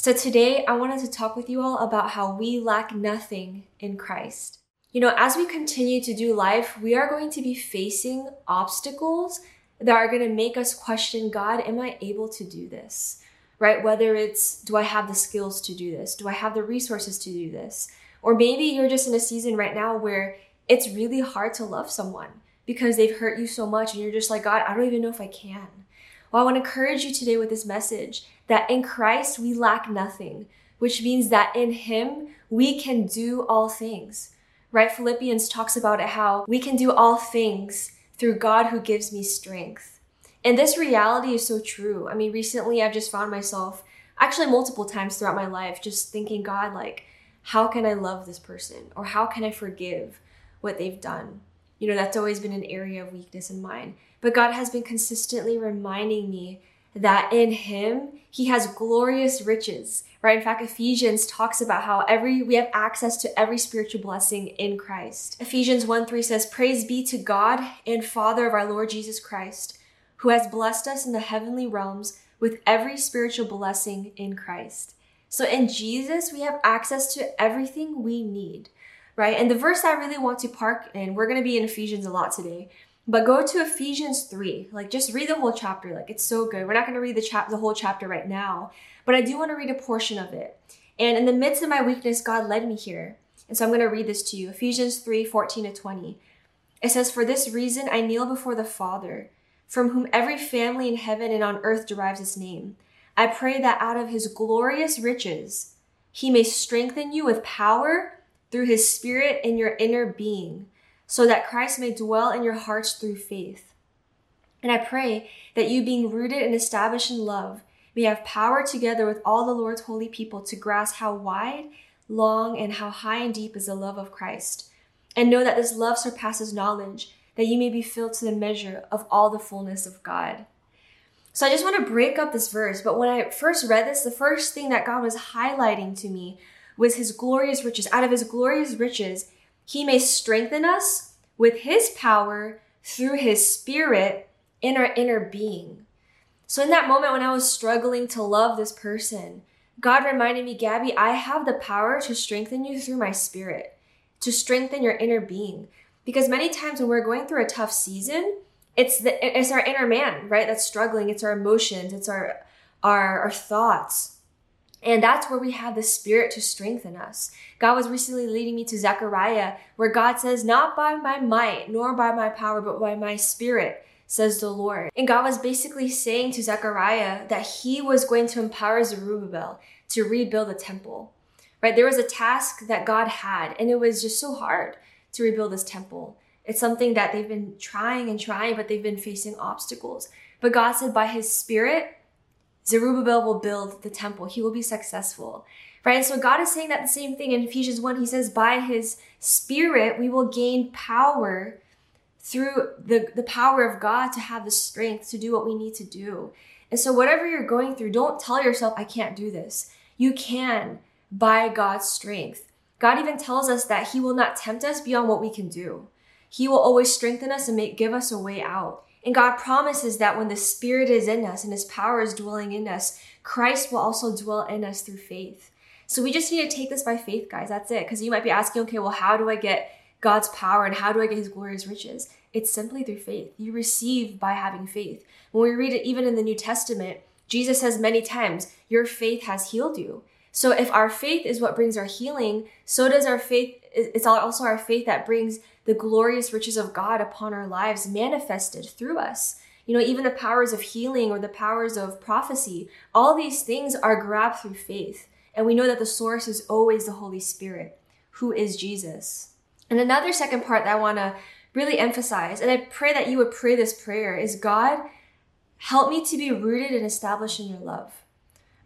So, today I wanted to talk with you all about how we lack nothing in Christ. You know, as we continue to do life, we are going to be facing obstacles that are going to make us question God, am I able to do this? Right? Whether it's, do I have the skills to do this? Do I have the resources to do this? Or maybe you're just in a season right now where it's really hard to love someone because they've hurt you so much and you're just like, God, I don't even know if I can. Well, I want to encourage you today with this message that in Christ we lack nothing, which means that in Him we can do all things. Right? Philippians talks about it how we can do all things through God who gives me strength. And this reality is so true. I mean, recently I've just found myself actually multiple times throughout my life just thinking, God, like, how can I love this person? Or how can I forgive what they've done? You know, that's always been an area of weakness in mine. But God has been consistently reminding me that in him he has glorious riches right? In fact ephesians talks about how every we have access to every spiritual blessing in christ. Ephesians 1 3 says praise be to god and father of our lord jesus christ who has blessed us in the heavenly realms with every spiritual blessing in christ. So in jesus we have access to everything we need right? And the verse i really want to park in we're going to be in ephesians a lot today but go to Ephesians 3. Like just read the whole chapter. Like it's so good. We're not going to read the chap the whole chapter right now, but I do want to read a portion of it. And in the midst of my weakness, God led me here. And so I'm going to read this to you. Ephesians 3, 14 to 20. It says, For this reason I kneel before the Father, from whom every family in heaven and on earth derives its name. I pray that out of his glorious riches he may strengthen you with power through his spirit in your inner being so that Christ may dwell in your hearts through faith. And I pray that you, being rooted and established in love, may have power together with all the Lord's holy people to grasp how wide, long, and how high and deep is the love of Christ. And know that this love surpasses knowledge, that you may be filled to the measure of all the fullness of God. So I just want to break up this verse, but when I first read this, the first thing that God was highlighting to me was his glorious riches. Out of his glorious riches, he may strengthen us with His power through His Spirit in our inner being. So, in that moment when I was struggling to love this person, God reminded me, Gabby, I have the power to strengthen you through my spirit, to strengthen your inner being. Because many times when we're going through a tough season, it's the it's our inner man, right? That's struggling. It's our emotions, it's our our, our thoughts. And that's where we have the Spirit to strengthen us. God was recently leading me to Zechariah, where God says, Not by my might, nor by my power, but by my Spirit, says the Lord. And God was basically saying to Zechariah that he was going to empower Zerubbabel to rebuild the temple. Right? There was a task that God had, and it was just so hard to rebuild this temple. It's something that they've been trying and trying, but they've been facing obstacles. But God said, by his Spirit, Zerubbabel will build the temple. He will be successful. Right? And so God is saying that the same thing in Ephesians 1. He says, by his spirit, we will gain power through the, the power of God to have the strength to do what we need to do. And so, whatever you're going through, don't tell yourself, I can't do this. You can by God's strength. God even tells us that He will not tempt us beyond what we can do. He will always strengthen us and make, give us a way out. And God promises that when the Spirit is in us and His power is dwelling in us, Christ will also dwell in us through faith. So we just need to take this by faith, guys. That's it. Because you might be asking, okay, well, how do I get God's power and how do I get His glorious riches? It's simply through faith. You receive by having faith. When we read it even in the New Testament, Jesus says many times, Your faith has healed you. So if our faith is what brings our healing, so does our faith, it's also our faith that brings the glorious riches of God upon our lives manifested through us. You know, even the powers of healing or the powers of prophecy, all these things are grabbed through faith. And we know that the source is always the Holy Spirit, who is Jesus. And another second part that I want to really emphasize, and I pray that you would pray this prayer, is God, help me to be rooted and established in your love.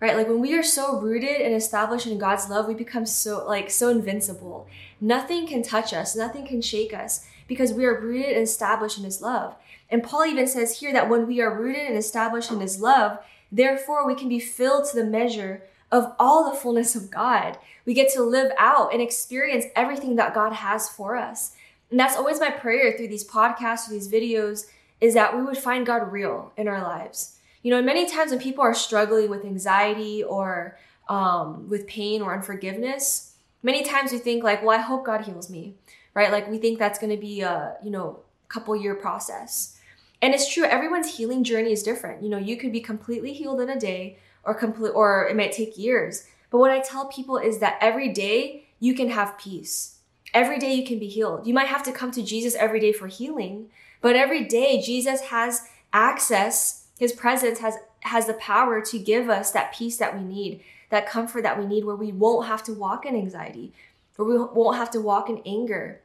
Right? Like when we are so rooted and established in God's love, we become so like so invincible. Nothing can touch us, nothing can shake us because we are rooted and established in his love. And Paul even says here that when we are rooted and established in his love, therefore we can be filled to the measure of all the fullness of God. We get to live out and experience everything that God has for us. And that's always my prayer through these podcasts, through these videos, is that we would find God real in our lives you know, many times when people are struggling with anxiety or um, with pain or unforgiveness, many times we think like, well, I hope God heals me, right? Like we think that's going to be a, you know, couple year process. And it's true, everyone's healing journey is different. You know, you could be completely healed in a day or complete, or it might take years. But what I tell people is that every day you can have peace. Every day you can be healed. You might have to come to Jesus every day for healing, but every day Jesus has access his presence has has the power to give us that peace that we need, that comfort that we need where we won't have to walk in anxiety, where we won't have to walk in anger.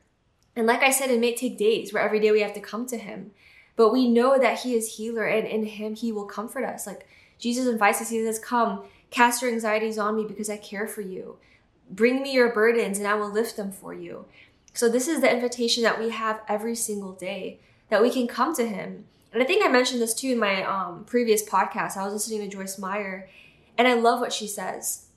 And like I said, it may take days where every day we have to come to him. But we know that he is healer and in him he will comfort us. Like Jesus invites us, he says, Come, cast your anxieties on me because I care for you. Bring me your burdens and I will lift them for you. So, this is the invitation that we have every single day that we can come to him and I think I mentioned this too in my um, previous podcast. I was listening to Joyce Meyer, and I love what she says.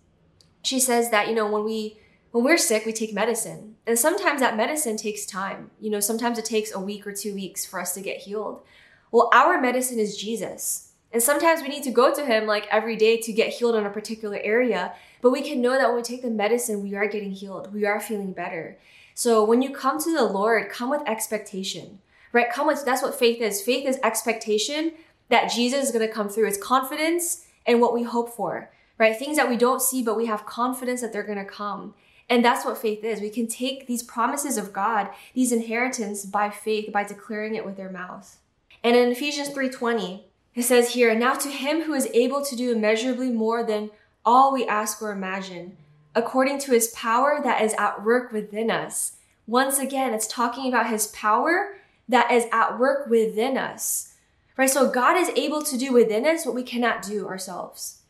She says that you know when we when we're sick, we take medicine, and sometimes that medicine takes time. You know, sometimes it takes a week or two weeks for us to get healed. Well, our medicine is Jesus. And sometimes we need to go to him like every day to get healed in a particular area. But we can know that when we take the medicine, we are getting healed. We are feeling better. So when you come to the Lord, come with expectation right? Come with, that's what faith is. Faith is expectation that Jesus is going to come through. It's confidence in what we hope for, right? Things that we don't see, but we have confidence that they're going to come. And that's what faith is. We can take these promises of God, these inheritance by faith, by declaring it with their mouth. And in Ephesians 3:20, it says here, "Now to him who is able to do immeasurably more than all we ask or imagine, according to his power that is at work within us." Once again, it's talking about his power that is at work within us. Right? So God is able to do within us what we cannot do ourselves.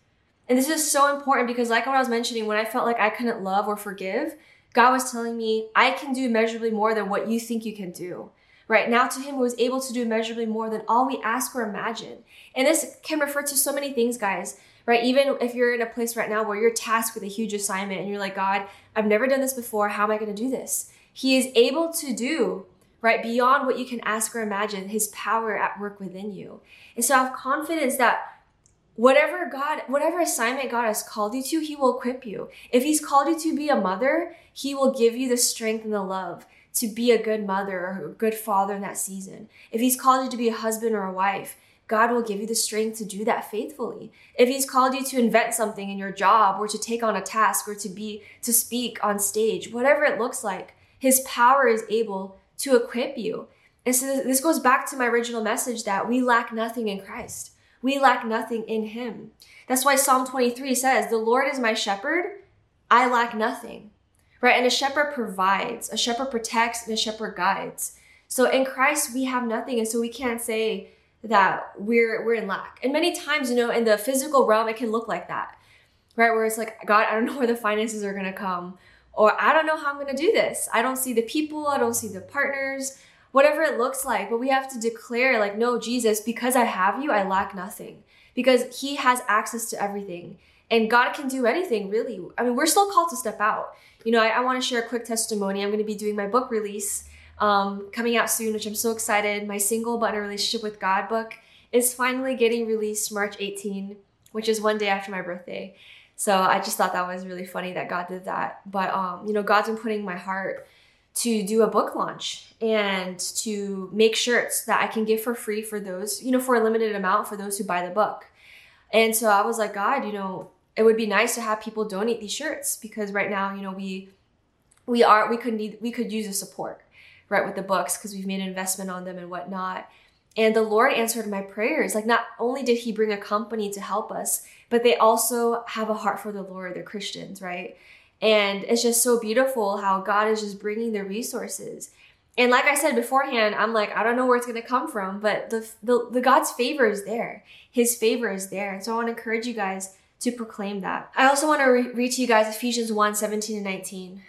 And this is so important because, like what I was mentioning, when I felt like I couldn't love or forgive, God was telling me, I can do measurably more than what you think you can do. Right now, to Him who is able to do measurably more than all we ask or imagine. And this can refer to so many things, guys. Right? Even if you're in a place right now where you're tasked with a huge assignment and you're like, God, I've never done this before. How am I going to do this? He is able to do right? Beyond what you can ask or imagine, his power at work within you. And so I have confidence that whatever God, whatever assignment God has called you to, he will equip you. If he's called you to be a mother, he will give you the strength and the love to be a good mother or a good father in that season. If he's called you to be a husband or a wife, God will give you the strength to do that faithfully. If he's called you to invent something in your job or to take on a task or to be to speak on stage, whatever it looks like, his power is able to equip you. And so this goes back to my original message that we lack nothing in Christ. We lack nothing in Him. That's why Psalm 23 says, The Lord is my shepherd, I lack nothing. Right? And a shepherd provides, a shepherd protects, and a shepherd guides. So in Christ, we have nothing. And so we can't say that we're we're in lack. And many times, you know, in the physical realm, it can look like that. Right? Where it's like, God, I don't know where the finances are gonna come or I don't know how I'm going to do this. I don't see the people, I don't see the partners, whatever it looks like. But we have to declare, like, no, Jesus, because I have you, I lack nothing. Because He has access to everything. And God can do anything, really. I mean, we're still called to step out. You know, I, I want to share a quick testimony. I'm going to be doing my book release um, coming out soon, which I'm so excited. My single but in a relationship with God book is finally getting released March 18, which is one day after my birthday. So I just thought that was really funny that God did that. But um, you know, God's been putting my heart to do a book launch and to make shirts that I can give for free for those, you know, for a limited amount for those who buy the book. And so I was like, God, you know, it would be nice to have people donate these shirts because right now, you know, we we are we could need we could use a support, right, with the books because we've made an investment on them and whatnot. And the Lord answered my prayers. Like, not only did He bring a company to help us, but they also have a heart for the Lord. They're Christians, right? And it's just so beautiful how God is just bringing the resources. And like I said beforehand, I'm like, I don't know where it's going to come from, but the, the, the God's favor is there. His favor is there. And so I want to encourage you guys to proclaim that. I also want to re- read to you guys Ephesians 1 17 and 19.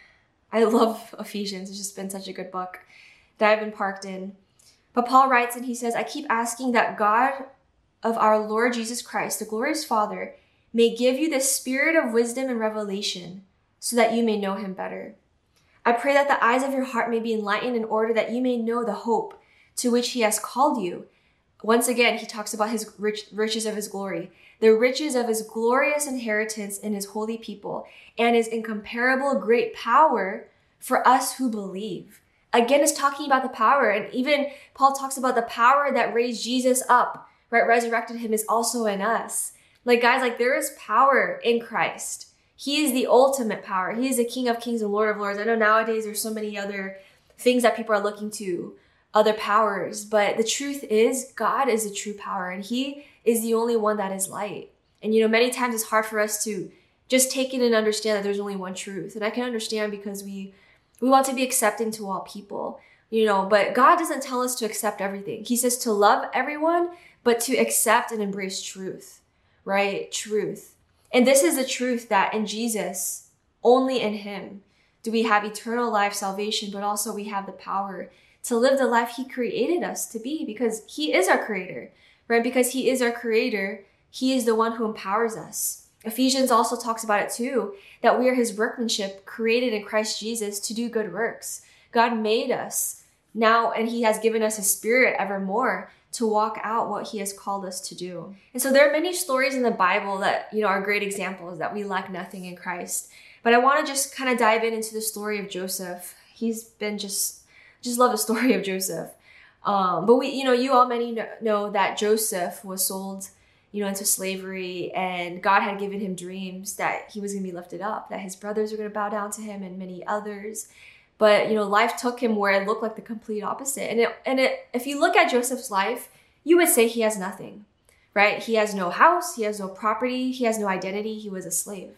I love Ephesians, it's just been such a good book that I've been parked in. But Paul writes and he says, I keep asking that God of our Lord Jesus Christ, the glorious Father, may give you the spirit of wisdom and revelation so that you may know him better. I pray that the eyes of your heart may be enlightened in order that you may know the hope to which he has called you. Once again, he talks about his rich, riches of his glory, the riches of his glorious inheritance in his holy people, and his incomparable great power for us who believe. Again, it's talking about the power. And even Paul talks about the power that raised Jesus up, right? Resurrected him is also in us. Like, guys, like there is power in Christ. He is the ultimate power. He is the King of Kings and Lord of Lords. I know nowadays there's so many other things that people are looking to, other powers, but the truth is God is the true power and He is the only one that is light. And you know, many times it's hard for us to just take it and understand that there's only one truth. And I can understand because we we want to be accepting to all people, you know, but God doesn't tell us to accept everything. He says to love everyone, but to accept and embrace truth, right? Truth. And this is the truth that in Jesus, only in Him, do we have eternal life, salvation, but also we have the power to live the life He created us to be because He is our creator, right? Because He is our creator, He is the one who empowers us. Ephesians also talks about it too, that we are his workmanship created in Christ Jesus to do good works. God made us now and he has given us his spirit evermore to walk out what he has called us to do. And so there are many stories in the Bible that, you know, are great examples that we lack nothing in Christ. But I want to just kind of dive in into the story of Joseph. He's been just, just love the story of Joseph. Um, but we, you know, you all many know that Joseph was sold you know, into slavery, and God had given him dreams that he was going to be lifted up, that his brothers were going to bow down to him, and many others. But you know, life took him where it looked like the complete opposite. And it, and it, if you look at Joseph's life, you would say he has nothing, right? He has no house, he has no property, he has no identity. He was a slave.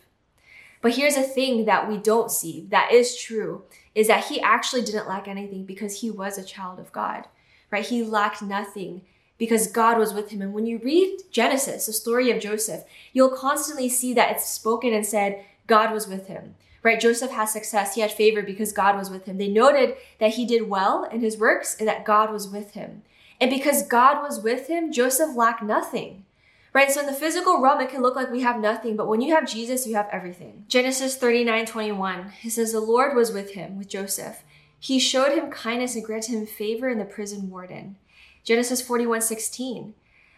But here's a thing that we don't see that is true is that he actually didn't lack anything because he was a child of God, right? He lacked nothing because God was with him. And when you read Genesis, the story of Joseph, you'll constantly see that it's spoken and said, God was with him. Right? Joseph had success. He had favor because God was with him. They noted that he did well in his works and that God was with him. And because God was with him, Joseph lacked nothing. Right? So in the physical realm, it can look like we have nothing, but when you have Jesus, you have everything. Genesis 39, 21, it says, The Lord was with him, with Joseph. He showed him kindness and granted him favor in the prison warden. Genesis 41 16,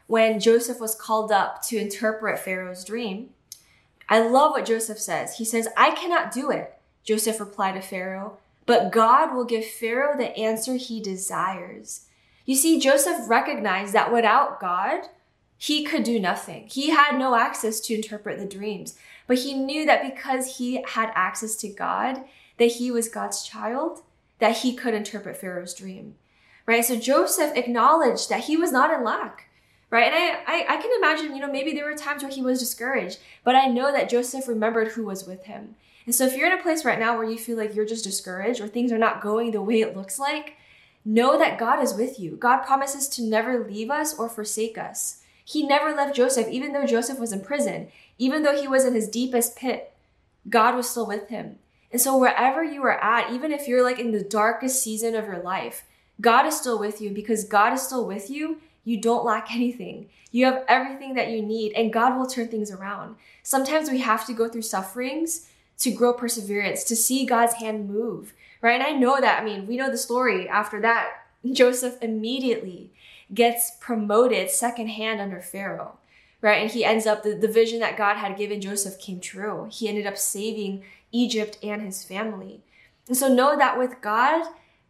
when Joseph was called up to interpret Pharaoh's dream. I love what Joseph says. He says, I cannot do it, Joseph replied to Pharaoh, but God will give Pharaoh the answer he desires. You see, Joseph recognized that without God, he could do nothing. He had no access to interpret the dreams, but he knew that because he had access to God, that he was God's child, that he could interpret Pharaoh's dream right? So Joseph acknowledged that he was not in lack, right? And I, I, I can imagine, you know, maybe there were times where he was discouraged, but I know that Joseph remembered who was with him. And so if you're in a place right now where you feel like you're just discouraged or things are not going the way it looks like, know that God is with you. God promises to never leave us or forsake us. He never left Joseph, even though Joseph was in prison, even though he was in his deepest pit, God was still with him. And so wherever you are at, even if you're like in the darkest season of your life, God is still with you because God is still with you. You don't lack anything. You have everything that you need and God will turn things around. Sometimes we have to go through sufferings to grow perseverance, to see God's hand move, right? And I know that, I mean, we know the story after that. Joseph immediately gets promoted second hand under Pharaoh, right? And he ends up, the, the vision that God had given Joseph came true. He ended up saving Egypt and his family. And so know that with God,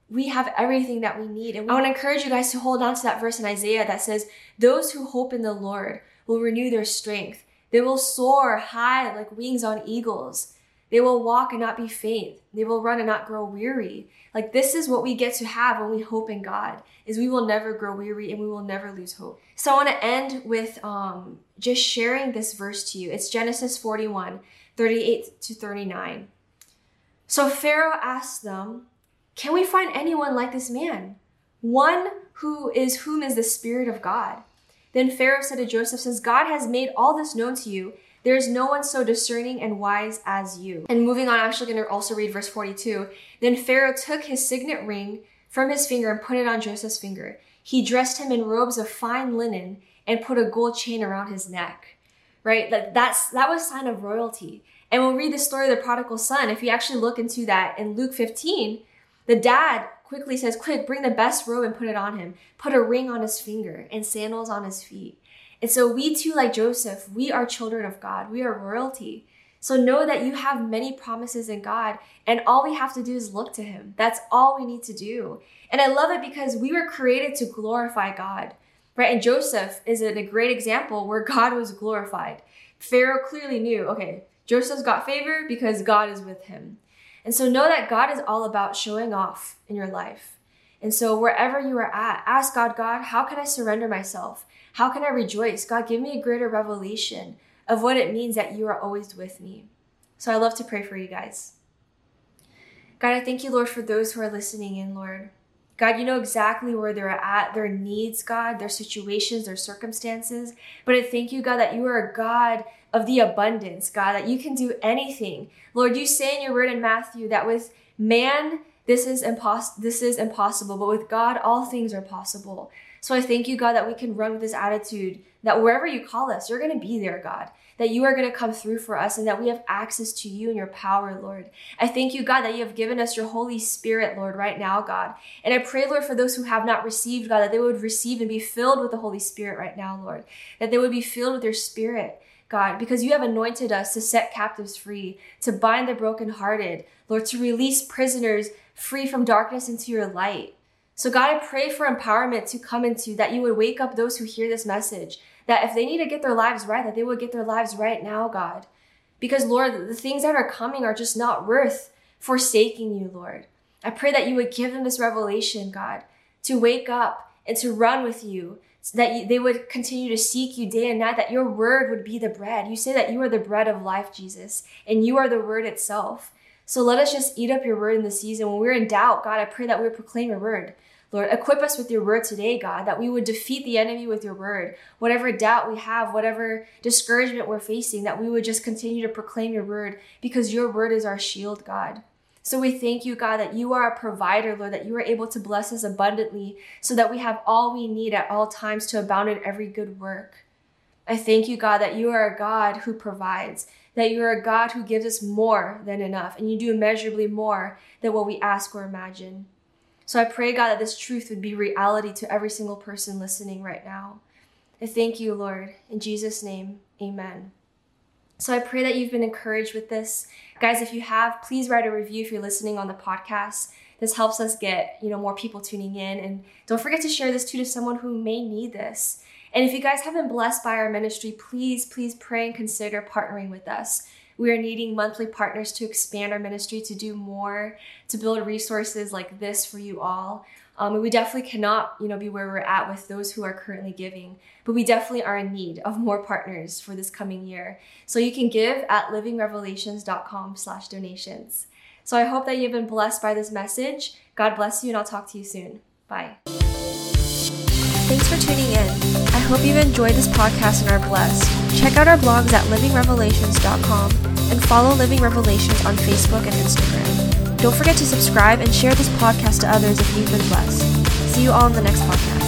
we have everything that we need. And I want to encourage you guys to hold on to that verse in Isaiah that says, Those who hope in the Lord will renew their strength. They will soar high like wings on eagles. They will walk and not be faint. They will run and not grow weary. Like this is what we get to have when we hope in God, is we will never grow weary and we will never lose hope. So I want to end with um, just sharing this verse to you. It's Genesis 41, 38 to 39. So Pharaoh asked them, can we find anyone like this man? One who is whom is the Spirit of God. Then Pharaoh said to Joseph, Since God has made all this known to you, There is no one so discerning and wise as you. And moving on, I'm actually going to also read verse 42. Then Pharaoh took his signet ring from his finger and put it on Joseph's finger. He dressed him in robes of fine linen and put a gold chain around his neck. Right? That that's that was sign of royalty. And we'll read the story of the prodigal son. If you actually look into that in Luke 15, the dad quickly says, Quick, bring the best robe and put it on him. Put a ring on his finger and sandals on his feet. And so we too, like Joseph, we are children of God. We are royalty. So know that you have many promises in God, and all we have to do is look to Him. That's all we need to do. And I love it because we were created to glorify God, right? And Joseph is a great example where God was glorified. Pharaoh clearly knew, okay, Joseph's got favor because God is with him. And so know that God is all about showing off in your life. And so wherever you are at, ask God, God, how can I surrender myself? How can I rejoice? God, give me a greater revelation of what it means that you are always with me. So I love to pray for you guys. God, I thank you, Lord, for those who are listening in, Lord. God, you know exactly where they're at, their needs, God, their situations, their circumstances. But I thank you, God, that you are a God of the abundance, God, that you can do anything. Lord, you say in your word in Matthew that with man, this is impossible this is impossible, but with God all things are possible. So I thank you, God, that we can run with this attitude that wherever you call us, you're going to be there, God. That you are going to come through for us and that we have access to you and your power, Lord. I thank you, God, that you have given us your Holy Spirit, Lord, right now, God. And I pray, Lord, for those who have not received, God, that they would receive and be filled with the Holy Spirit right now, Lord. That they would be filled with your Spirit. God, because you have anointed us to set captives free, to bind the brokenhearted, Lord, to release prisoners free from darkness into your light. So, God, I pray for empowerment to come into that you would wake up those who hear this message, that if they need to get their lives right, that they would get their lives right now, God. Because, Lord, the things that are coming are just not worth forsaking you, Lord. I pray that you would give them this revelation, God, to wake up and to run with you, so that they would continue to seek you day and night, that your word would be the bread. You say that you are the bread of life, Jesus, and you are the word itself. So let us just eat up your word in the season. When we're in doubt, God, I pray that we proclaim your word. Lord, equip us with your word today, God, that we would defeat the enemy with your word. Whatever doubt we have, whatever discouragement we're facing, that we would just continue to proclaim your word because your word is our shield, God. So we thank you, God, that you are a provider, Lord, that you are able to bless us abundantly so that we have all we need at all times to abound in every good work. I thank you, God, that you are a God who provides, that you are a God who gives us more than enough, and you do immeasurably more than what we ask or imagine. So I pray, God, that this truth would be reality to every single person listening right now. I thank you, Lord. In Jesus' name, amen. So I pray that you've been encouraged with this. Guys, if you have, please write a review if you're listening on the podcast. This helps us get, you know, more people tuning in. And don't forget to share this too to someone who may need this. And if you guys have been blessed by our ministry, please, please pray and consider partnering with us. We are needing monthly partners to expand our ministry, to do more, to build resources like this for you all. Um, and we definitely cannot, you know, be where we're at with those who are currently giving, but we definitely are in need of more partners for this coming year. So you can give at livingrevelations.com slash donations. So I hope that you've been blessed by this message. God bless you, and I'll talk to you soon. Bye. Thanks for tuning in. I hope you've enjoyed this podcast and are blessed. Check out our blogs at livingrevelations.com and follow Living Revelations on Facebook and Instagram. Don't forget to subscribe and share this podcast to others if you've been blessed. See you all in the next podcast.